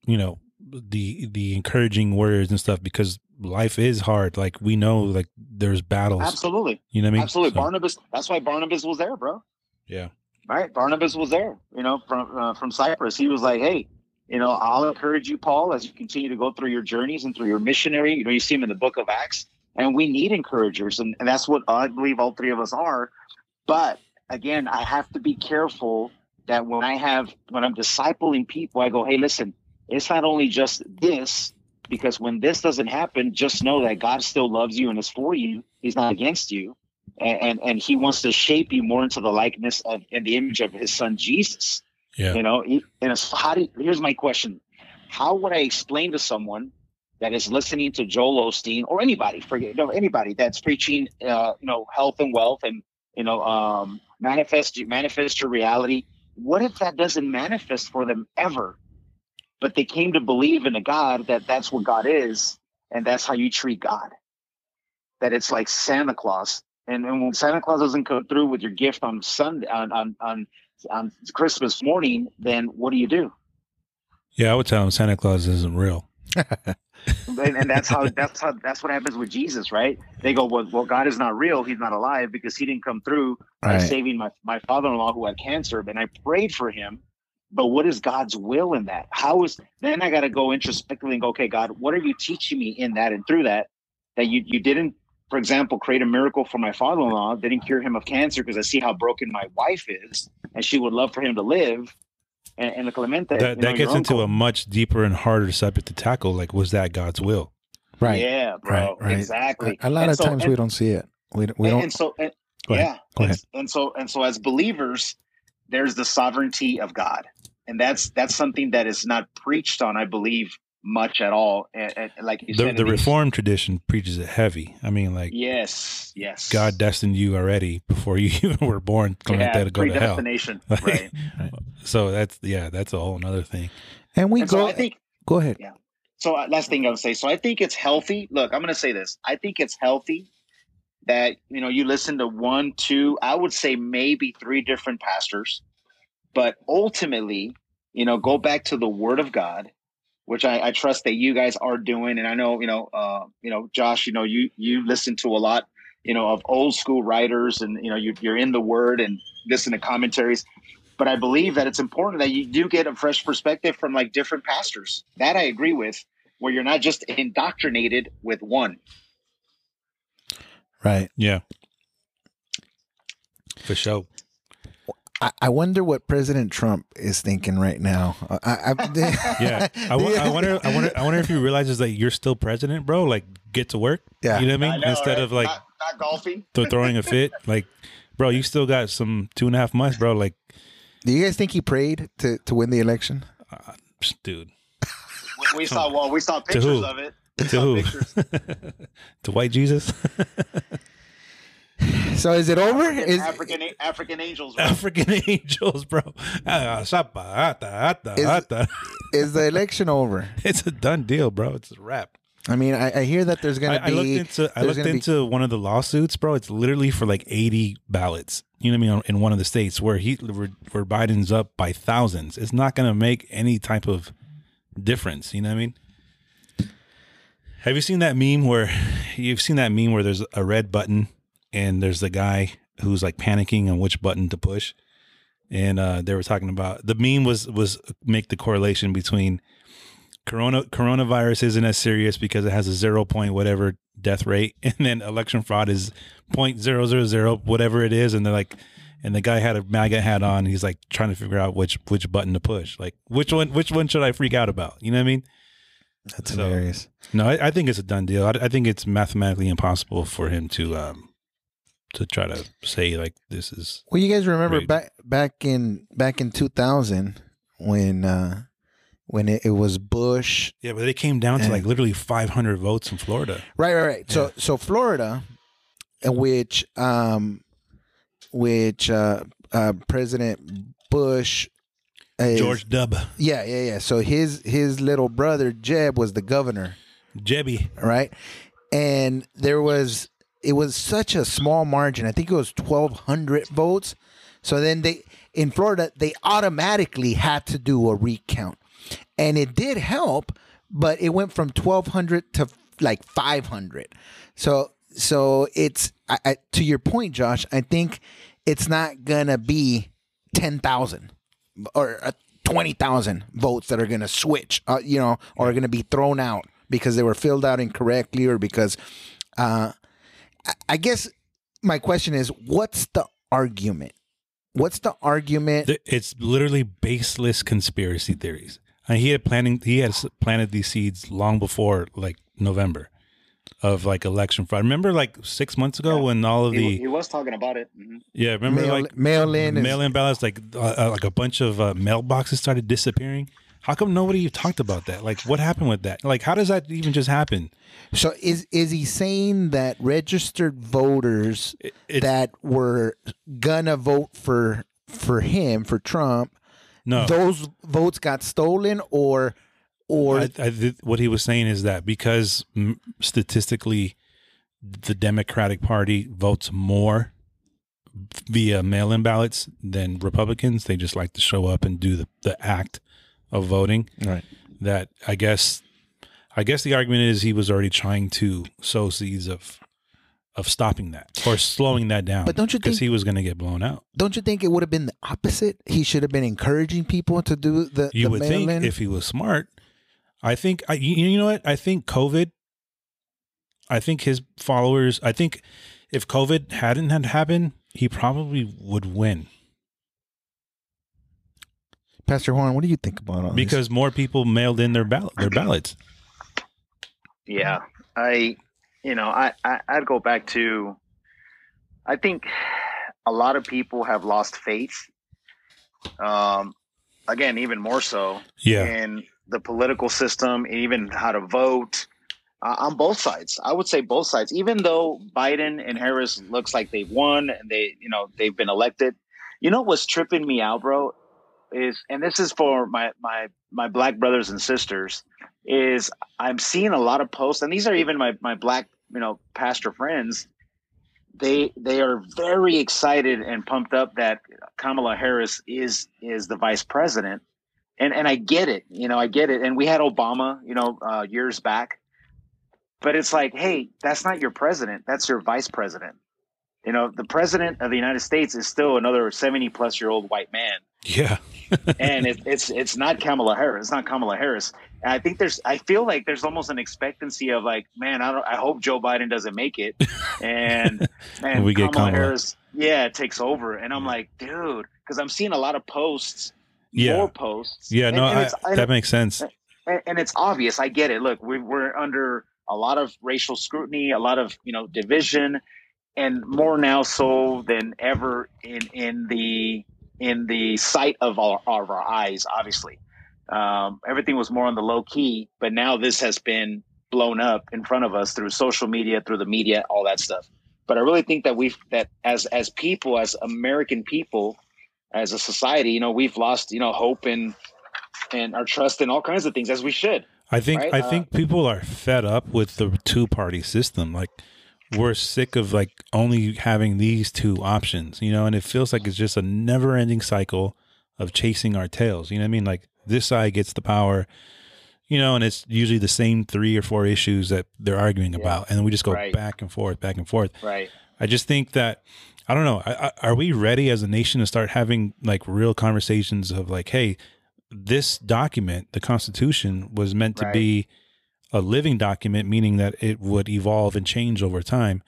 E: you know, the the encouraging words and stuff because life is hard. Like we know, like there's battles.
D: Absolutely,
E: You know what I mean?
D: absolutely.
E: So,
D: Barnabas. That's why Barnabas was there, bro.
E: yeah.
D: right? Barnabas was there, you know, from uh, from Cyprus. He was like, "Hey, you know, I'll encourage you, Paul, as you continue to go through your journeys and through your missionary. You know, you see him in the Book of Acts, and we need encouragers, and, and that's what I believe all three of us are. But again, I have to be careful that when I have when I'm discipling people, I go, "Hey, listen, it's not only just this." Because when this doesn't happen, just know that God still loves you and is for you. He's not against you and, and and he wants to shape you more into the likeness of and the image of his son Jesus.
E: Yeah.
D: You know, and it's, how do here's my question: How would I explain to someone that is listening to Joel Osteen or anybody, forget you know, anybody that's preaching, uh, you know, health and wealth and you know, um, manifest manifest your reality? What if that doesn't manifest for them ever? But they came to believe in a God that that's what God is, and that's how you treat God. That it's like Santa Claus, and, and when Santa Claus doesn't come through with your gift on Sunday on on on, on Christmas morning, then what do you do?
E: Yeah, I would tell him Santa Claus isn't real.
D: and, and that's how that's how that's what happens with Jesus, right? They go, well, well, God is not real; He's not alive because He didn't come through by
C: Right.
D: saving my my father-in-law who had cancer. And I prayed for him, but what is God's will in that? How is then I got to go introspectively and go, okay, God, what are you teaching me in that and through that that you you didn't, for example, create a miracle for my father-in-law, didn't cure him of cancer because I see how broken my wife is, and she would love for him to live. And, and Clemente, you
E: That
D: know,
E: that gets
D: your
E: into a much deeper and harder subject to tackle. Like, was that God's will?
C: Right.
D: Yeah, bro.
C: Right. Right.
D: Exactly.
C: A, a lot
D: And
C: of
D: so-
C: times
D: and-
C: we don't see it. We, we
D: and,
C: don't.
D: and so and,
C: Go ahead.
D: yeah
C: Go
D: and,
C: ahead.
D: and so and so as believers there's the sovereignty of god and that's that's something that is not preached on i believe much at all and, and like you
E: The
D: said
E: the Reformed tradition preaches it heavy. I mean, like
D: yes yes
E: God destined you already before you even were born, going
D: yeah,
E: to go to hell.
D: predestination
E: Like-
D: right
E: So that's yeah, that's a whole nother thing.
C: and we
D: and
C: go.
D: so i think
C: go ahead. Yeah.
D: so uh, last thing i'll say so i think it's healthy look i'm going to say this i think it's healthy that you know you listen to one two i would say maybe three different pastors. But ultimately you know go back to the word of god which I, I trust that you guys are doing. And i know you know uh you know josh you know you you listen to a lot you know of old school writers and you know you, you're in the word and listen to commentaries. But i believe that it's important that you do get a fresh perspective from like different pastors. That i agree with where you're not just indoctrinated with one
C: Right.
E: Yeah, for sure.
C: I, I wonder what President Trump is thinking right now. I, I,
E: Yeah, I, I wonder. I wonder. I wonder if he realizes that you're still president, bro. Like, get to work.
C: Yeah.
E: you know what I mean. Instead of like
D: not, not golfing
E: th- throwing a fit, like, bro, you still got some two and a half months, bro. Like,
C: Do you guys think he prayed to, to win the election?
E: Uh, psh, dude,
D: we saw well we saw pictures of it
E: to who? to white Jesus,
C: So is it over? Is,
D: african african angels bro.
E: African angels, bro. Ah, ata, ata,
C: Is-
E: ata.
C: is the election over?
E: It's a done deal, bro. It's a wrap.
C: I mean, I, I hear that there's
E: I,
C: going to
E: I
C: be.
E: looked into I looked
C: gonna be-
E: into one of the lawsuits, bro. It's literally for like eighty ballots. You know what I mean? In one of the states where he where, where Biden's up by thousands, it's not going to make any type of difference. You know what I mean? Have you seen that meme where you've seen that meme where there's a red button and there's the guy who's like panicking on which button to push, and uh, they were talking about the meme was was make the correlation between corona coronavirus isn't as serious because it has a zero point whatever death rate, and then election fraud is point zero zero zero whatever it is, and they're like. And the guy had a MAGA hat on. He's like trying to figure out which which button to push. Like which one which one should I freak out about? You know what I mean?
C: That's
E: so-
C: hilarious.
E: No, I, I think it's a done deal. I, I think it's mathematically impossible for him to um to try to say like this is
C: Well, you guys remember
E: Rigged.
C: back back in back in 2000 when uh when it, it was Bush.
E: yeah, but it came down to like literally 500 votes in Florida.
C: Right, right, right. So so Florida, uh, which um which uh, uh President Bush is-
E: George Dub,
C: Yeah, yeah, yeah. So his his little brother Jeb was the governor,
E: Jebby.
C: right? And there was it was such a small margin. I think it was twelve hundred votes. So then they in Florida they automatically had to do a recount, and it did help but it went from 1200 to like 500 so so it's I, I, to your point josh i think it's not gonna be 10000 or uh, 20000 votes that are gonna switch uh, you know or are gonna be thrown out because they were filled out incorrectly or because uh I, guess my question is what's the argument what's the argument
E: It's literally baseless conspiracy theories. And he had planning. He had planted these seeds long before like November of like election fraud. Remember, like six months ago when all of
D: He,
E: the
D: he was talking about it. Mhm.
E: yeah, remember
C: mail,
E: like
C: mail in
E: mail-in ballots, like uh, uh, like a bunch of uh, mailboxes started disappearing. How come nobody talked about that? Like, what happened with that? Like, how does that even just happen?
C: So is is he saying that registered voters
E: it's-
C: that were gonna vote for for him for Trump,
E: No,
C: those votes got stolen, or or
E: I, I, th- what he was saying is that because statistically, the Democratic Party votes more via mail-in ballots than Republicans. They just like to show up and do the, the act of voting.
C: right?
E: That I guess, I guess the argument is he was already trying to sow seeds of of stopping that or slowing that down.
C: But don't you
E: because
C: think-
E: he was going to get blown out?
C: Don't you think it would have been the opposite? He should have been encouraging people to do the
E: You
C: the
E: would think
C: mail-in?
E: if he was smart. I think I you, you know what? I think COVID I think his followers I think if COVID hadn't had happened, he probably would win
C: Pastor Juan, what do you think about all this?
E: because more people mailed in their ballot their ballots.
D: Yeah, I, you know, I, I I'd go back to, I think a lot of people have lost faith. Um, again, even more so
E: Yeah.
D: in the political system, even how to vote uh, on both sides. I would say both sides. Even though Biden and Harris looks like they've won and they, you know, they've been elected. You know what's tripping me out, bro, is, and this is for my my my black brothers and sisters, is I'm seeing a lot of posts, and these are even my my black, you know, pastor friends. They they are very excited and pumped up that Kamala Harris is is the vice president and and I get it, you know, I get it. And we had Obama, you know, uh, years back, but it's like, hey, that's not your president; that's your vice president. You know, the president of the United States is still another seventy plus year old white man,
E: Yeah.
D: and it, it's it's not Kamala Harris. It's not Kamala Harris. And I think there's, I feel like there's almost an expectancy of like, man, I don't, I hope Joe Biden doesn't make it, and and
E: We get
D: Kamala
E: Kamala.
D: Harris, yeah, takes over, and I'm like, dude, because I'm seeing a lot of posts,
E: Yeah.
D: more posts,
E: Yeah,
D: and-
E: no,
D: and
E: I, that makes sense.
D: and, and it's obvious. I get it. Look, we, we're under a lot of racial scrutiny, a lot of you know division, and more now so than ever in in the in the sight of our of our eyes. Obviously, um, everything was more on the low key, but now this has been blown up in front of us through social media, through the media, all that stuff. But I really think that we've that as as people, as American people, as a society, you know, we've lost you know hope and and our trust in all kinds of things as we should.
E: I think
D: right?
E: I
D: Uh,
E: think people are fed up with the two party system. Like we're sick of like only having these two options, you know, and it feels like it's just a never ending cycle of chasing our tails. You know what I mean? Like this side gets the power, you know, and it's usually the same three or four issues that they're arguing about, and then we just go
D: Right.
E: back and forth, back and forth.
D: Right.
E: I just think that I don't know. I, I, are we ready as a nation to start having like real conversations of like, hey, this document, the Constitution, was meant to
D: Right.
E: be a living document, meaning that it would evolve and change over time.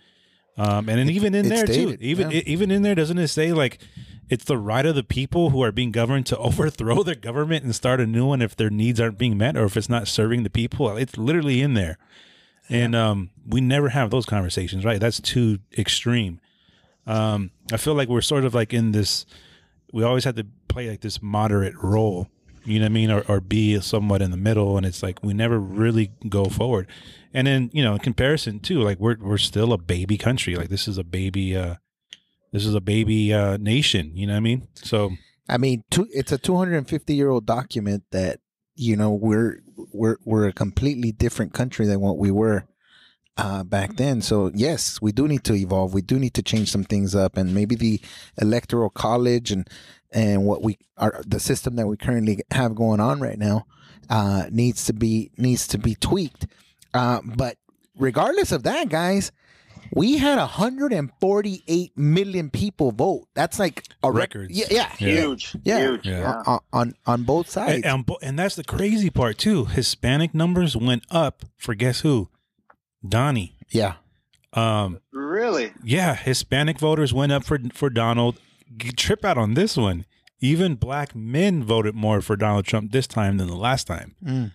E: Um, and then even in there too, even
C: yeah.
E: e- even in there, doesn't it say like it's the right of the people who are being governed to overthrow their government and start a new one if their needs aren't being met or if it's not serving the people? It's literally in there. And um, we never have those conversations, right? That's too extreme. Um, I feel like we're sort of like in this. We always have to play like this moderate role, you know what I mean, or, or be somewhat in the middle, and it's like we never really go forward. And then you know, in comparison too, like we're we're still a baby country. Like this is a baby. Uh, this is a baby uh, nation. You know what I mean? So
C: I mean, two, it's a 250 year old document that you know we're we're we're a completely different country than what we were uh, back then. So yes, we do need to evolve. We do need to change some things up, and maybe the electoral college and and what we are the system that we currently have going on right now uh, needs to be needs to be tweaked. Uh, but regardless of that, guys, we had 148 million people vote. That's like a rec-
E: Records.
C: Yeah, yeah,
E: Yeah.
D: Huge,
C: yeah.
D: huge.
E: Yeah.
D: Yeah.
C: On, on on both sides.
E: And, and, and that's the crazy part too. Hispanic numbers went up for guess who? Donnie.
C: yeah,
E: Um,
D: Really?
E: yeah, Hispanic voters went up for for Donald. Trip out on this one. Even black men voted more for Donald Trump this time than the last time.
C: Mm.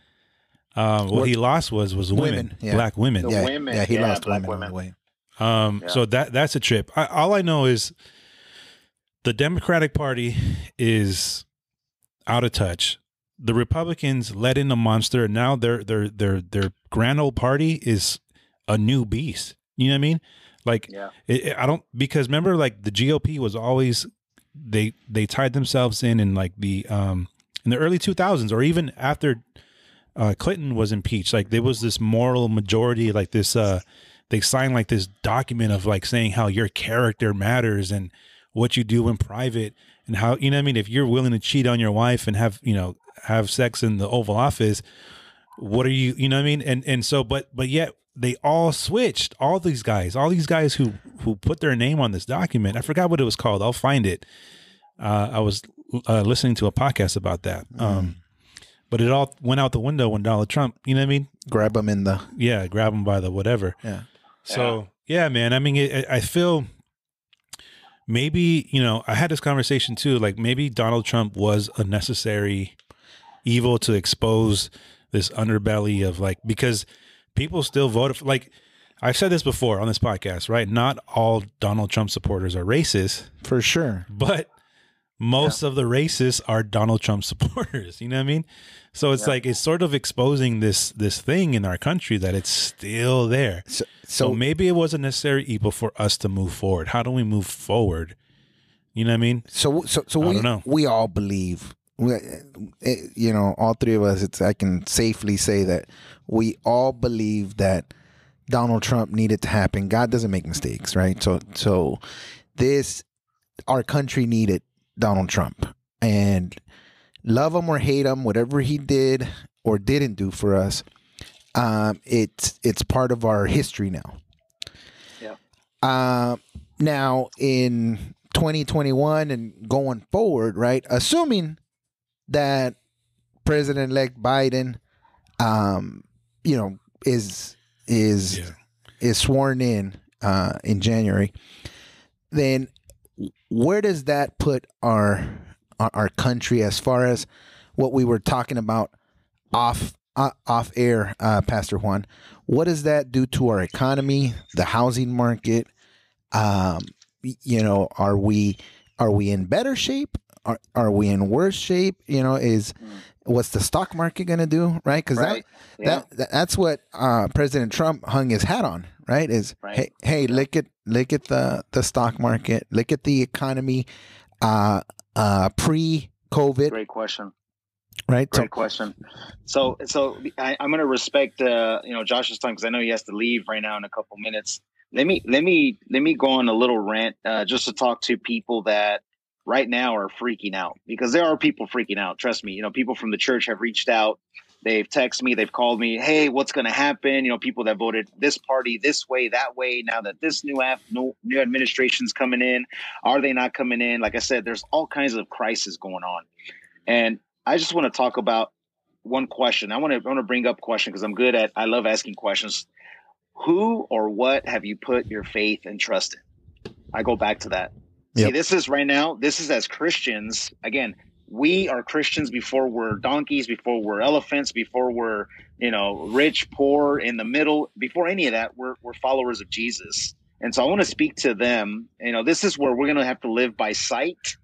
E: Uh, what, he lost was was women,
C: Women, yeah.
E: black women.
D: The
C: yeah,
D: women,
C: yeah. He
D: yeah,
C: lost
D: black
C: women,
D: women.
C: way.
E: Um,
D: Yeah.
E: so that that's a trip. I, all I know is the Democratic Party is out of touch. The Republicans let in a monster, and now their their their their grand old party is a new beast. You know what I mean? Like
D: Yeah.
E: it, I don't because remember like the GOP was always they they tied themselves in in like the um in the early 2000s or even after uh Clinton was impeached like there was this moral majority like this uh they signed like this document of like saying how your character matters and what you do in private and how you know what I mean if you're willing to cheat on your wife and have you know have sex in the Oval Office what are you you know what I mean and and so but but yet they all switched all these guys all these guys who who put their name on this document I forgot what it was called I'll find it uh, I was uh, listening to a podcast about that um but it all went out the window when Donald Trump you know what I mean
C: Grab him in the
E: yeah grab him by the whatever
C: yeah.
E: so yeah, man. I mean, it, I feel maybe you know I had this conversation too. Like maybe Donald Trump was a necessary evil to expose this underbelly of like because people still voted for like I've said this before on this podcast, right? Not all Donald Trump supporters are racist,
C: for sure.
E: but most of the racists are Donald Trump supporters. You know what I mean? So it's like it's sort of exposing this this thing in our country that it's still there.
C: So,
E: So,
C: so
E: maybe it was a necessary evil for us to move forward. How do we move forward? You know what I mean?
C: So so so
E: I
C: we
E: don't know.
C: we all believe, we, eh, you know, all three of us. It's I can safely say that we all believe that Donald Trump needed to happen. God doesn't make mistakes, right? So so this our country needed Donald Trump, and love him or hate him, whatever he did or didn't do for us, um, it's it's part of our history now.
D: Yeah.
C: Uh, now in 2021 and going forward, right? Assuming that President-elect Biden, um, you know, is is
E: Yeah.
C: is sworn in uh, in January, then where does that put our our, our country as far as what we were talking about off uh, off air, uh, Pastor Juan? What does that do to our economy, the housing market? Um, you know, are we are we in better shape? Are are we in worse shape? You know, is what's the stock market going to do? Right? Because
D: Right.
C: that,
D: Yeah.
C: that that that's what uh, President Trump hung his hat on. Right? Is
D: Right.
C: hey hey look at look at the the stock market, look at the economy, uh, uh, pre COVID.
D: Great question.
C: Right?
D: Great question. So, so I, I'm going to respect, uh, you know, Josh's time because I know he has to leave right now in a couple minutes. Let me, let me, let me go on a little rant uh, just to talk to people that right now are freaking out because there are people freaking out. Trust me. You know, people from the church have reached out. They've texted me. They've called me. Hey, what's going to happen? You know, people that voted this party this way, that way. Now that this new app, new, new administration's coming in, are they not coming in? Like I said, there's all kinds of crisis going on, and I just want to talk about one question. I want to want to bring up question because I'm good at I love asking questions. Who or what have you put your faith and trust in? I go back to that. See, this is right now, this is as Christians, again, we are Christians before we're donkeys, before we're elephants, before we're, you know, rich, poor, in the middle, before any of that, we're we're followers of Jesus. And so I want to speak to them. You know, this is where we're going to have to live by sight.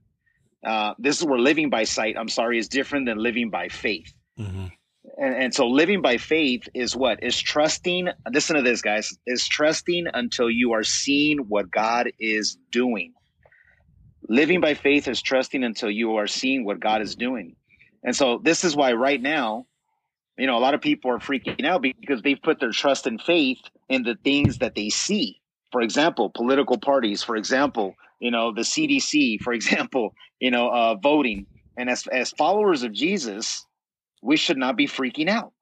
D: Uh, this is where living by sight, I'm sorry, is different than living by faith.
E: Mm-hmm.
D: And, and so living by faith is what? Is trusting, listen to this, guys, is trusting until you are seeing what God is doing. Living by faith is trusting until you are seeing what God is doing. And so this is why right now, you know, a lot of people are freaking out because they've put their trust and faith in the things that they see. For example, political parties, for example, you know, the CDC, for example, you know, uh, voting. And as, as followers of Jesus, we should not be freaking out.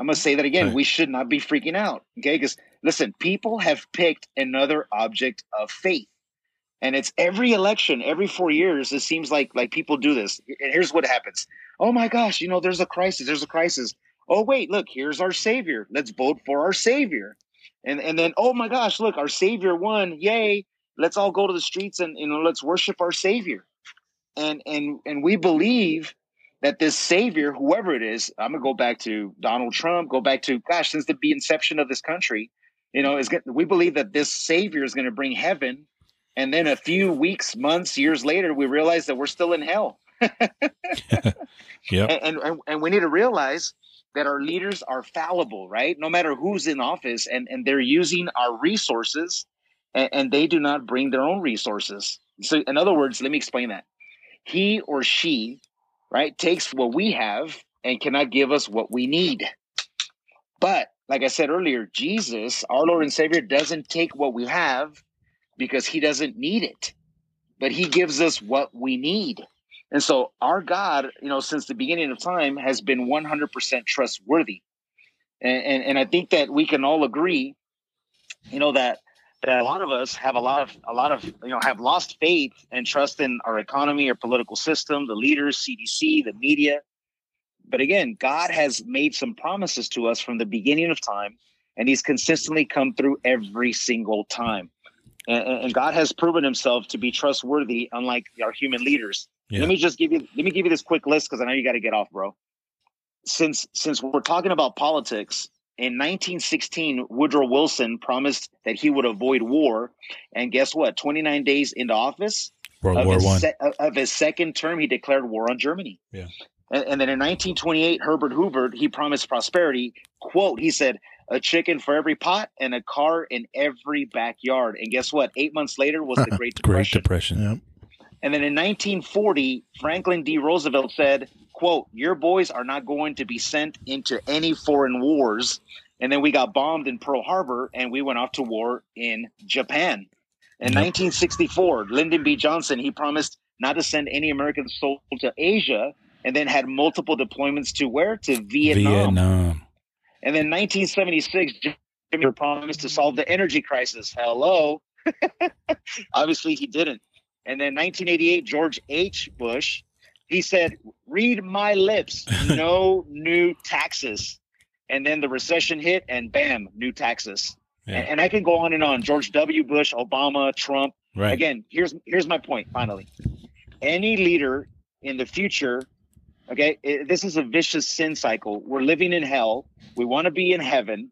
D: I'm going to say that again.
E: Right.
D: We should not be freaking out. Okay. Because listen, people have picked another object of faith. And it's every election, every four years, it seems like like people do this. And here's what happens. Oh my gosh, you know, there's a crisis, there's a crisis. Oh, wait, look, here's our savior. Let's vote for our savior. And and then, oh my gosh, look, our savior won. Yay. Let's all go to the streets and you know, let's worship our savior. And and and we believe that this savior, whoever it is, I'm gonna go back to Donald Trump, go back to gosh, since the inception of this country, you know, is we believe that this savior is gonna bring heaven. And then a few weeks, months, years later, we realize that we're still in hell.
E: Yep.
D: and, and and we need to realize that our leaders are fallible right no matter who's in office and and they're using our resources and, and they do not bring their own resources so in other words let me explain that he or she right takes what we have and cannot give us what we need but like i said earlier jesus our lord and savior doesn't take what we have because he doesn't need it but he gives us what we need and so our God, you know, since the beginning of time has been 100% trustworthy. And, and, and I think that we can all agree, you know, that, that a lot of us have a lot of, a lot of, you know, have lost faith and trust in our economy, our political system, the leaders, CDC, the media. But again, God has made some promises to us from the beginning of time, and he's consistently come through every single time. And, and God has proven himself to be trustworthy, unlike our human leaders.
E: Yeah.
D: Let me just give you let me give you this quick list because I know you got to get off, bro. Since since we're talking about politics, in 1916, Woodrow Wilson promised that he would avoid war, and guess what? 29 days into office
E: World
D: of
E: War
D: his,
E: One.
D: se- of his second term, he declared war on Germany.
E: Yeah.
D: And, and then in 1928, Herbert Hoover he promised prosperity. Quote: He said, "A chicken for every pot and a car in every backyard." And guess what? Eight months later was the Great Depression.
E: Great
D: Depression.
E: Depression.
C: Yep.
D: And then in 1940, Franklin D. Roosevelt said, quote, your boys are not going to be sent into any foreign wars. And then we got bombed in Pearl Harbor and we went off to war in Japan. In
E: Yep.
D: 1964, Lyndon B. Johnson, he promised not to send any American soldiers to Asia and then had multiple deployments to where? To Vietnam.
E: Vietnam.
D: And then 1976, Jimmy promised to solve the energy crisis. Hello. Obviously, he didn't. And then 1988, George H. Bush, he said, read my lips, no new taxes. And then the recession hit, and bam, new taxes.
E: Yeah.
D: And, and I can go on and on. George W. Bush, Obama, Trump.
E: Right.
D: Again, here's here's my point. Finally, any leader in the future, okay, it, this is a vicious sin cycle. We're living in hell. We want to be in heaven.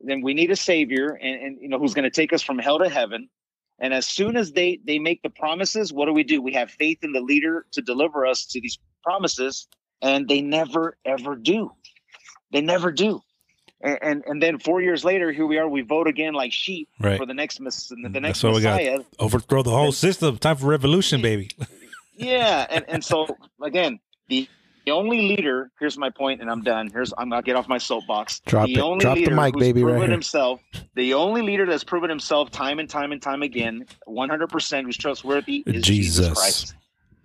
D: Then we need a savior, and, and you know who's going to take us from hell to heaven. And as soon as they they make the promises, what do we do? We have faith in the leader to deliver us to these promises, and they never ever do. They never do. And and, and then four years later, here we are. We vote again like sheep
E: Right.
D: for the next mess- the mm, next
E: That's what we got.
D: messiah.
E: Overthrow the whole system. Time for revolution, baby.
D: Yeah, and, and so again, the the only leader. Here's my point, and I'm done. Here's I'm gonna get off my soapbox.
C: Drop
D: the
C: it.
D: only
C: Drop the
D: leader
C: mic,
D: who's
C: baby, right
D: proven
C: here.
D: himself. The only leader that's proven himself time and time and time again, 100 percent who's trustworthy is Jesus,
E: Jesus.
D: Christ.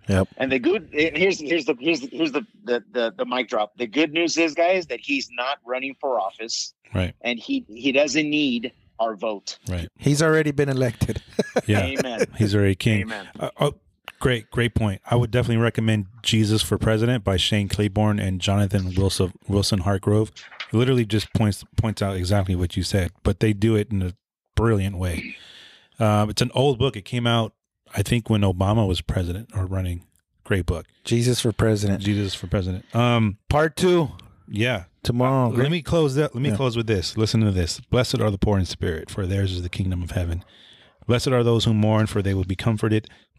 C: Yep.
D: And the good and here's here's the here's the, here's the, the the the mic drop. The good news is, guys, that he's not running for office,
E: Right.
D: and he he doesn't need our vote.
E: Right.
C: He's already been elected.
E: Yeah.
D: Amen.
E: He's already king.
D: Amen.
E: Uh, oh, great, great point. I would definitely recommend Jesus for President by Shane Claiborne and Jonathan Wilson Wilson Hartgrove. It literally just points points out exactly what you said, but they do it in a brilliant way. Um, it's an old book. It came out, I think, when Obama was president or running. Great book,
C: Jesus for president.
E: Jesus for President. Um,
C: Part two
E: yeah.
C: tomorrow.
E: Let me close that. Let me
C: Yeah.
E: close with this. Listen to this. Blessed are the poor in spirit, for theirs is the kingdom of heaven. Blessed are those who mourn, for they will be comforted.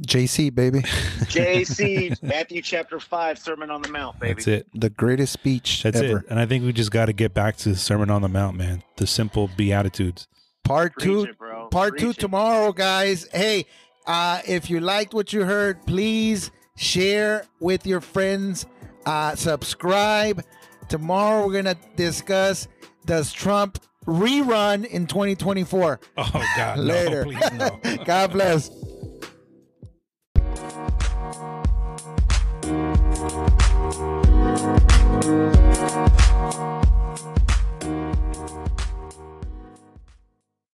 C: JC, baby.
D: JC, Matthew chapter 5, Sermon on the Mount, baby.
E: That's it.
C: The greatest speech
E: That's
C: ever.
E: It. And I think we just got to get back to the Sermon on the Mount, man. The simple Beatitudes.
C: Part
D: Preach
C: two,
D: it,
C: part
D: Preach
C: two
D: it.
C: tomorrow, guys. Hey, uh, if you liked what you heard, please share with your friends, uh, subscribe. Tomorrow, we're going to discuss does Trump rerun in 2024?
E: Oh, God.
C: Later.
E: No, please, no.
C: God bless.
F: Música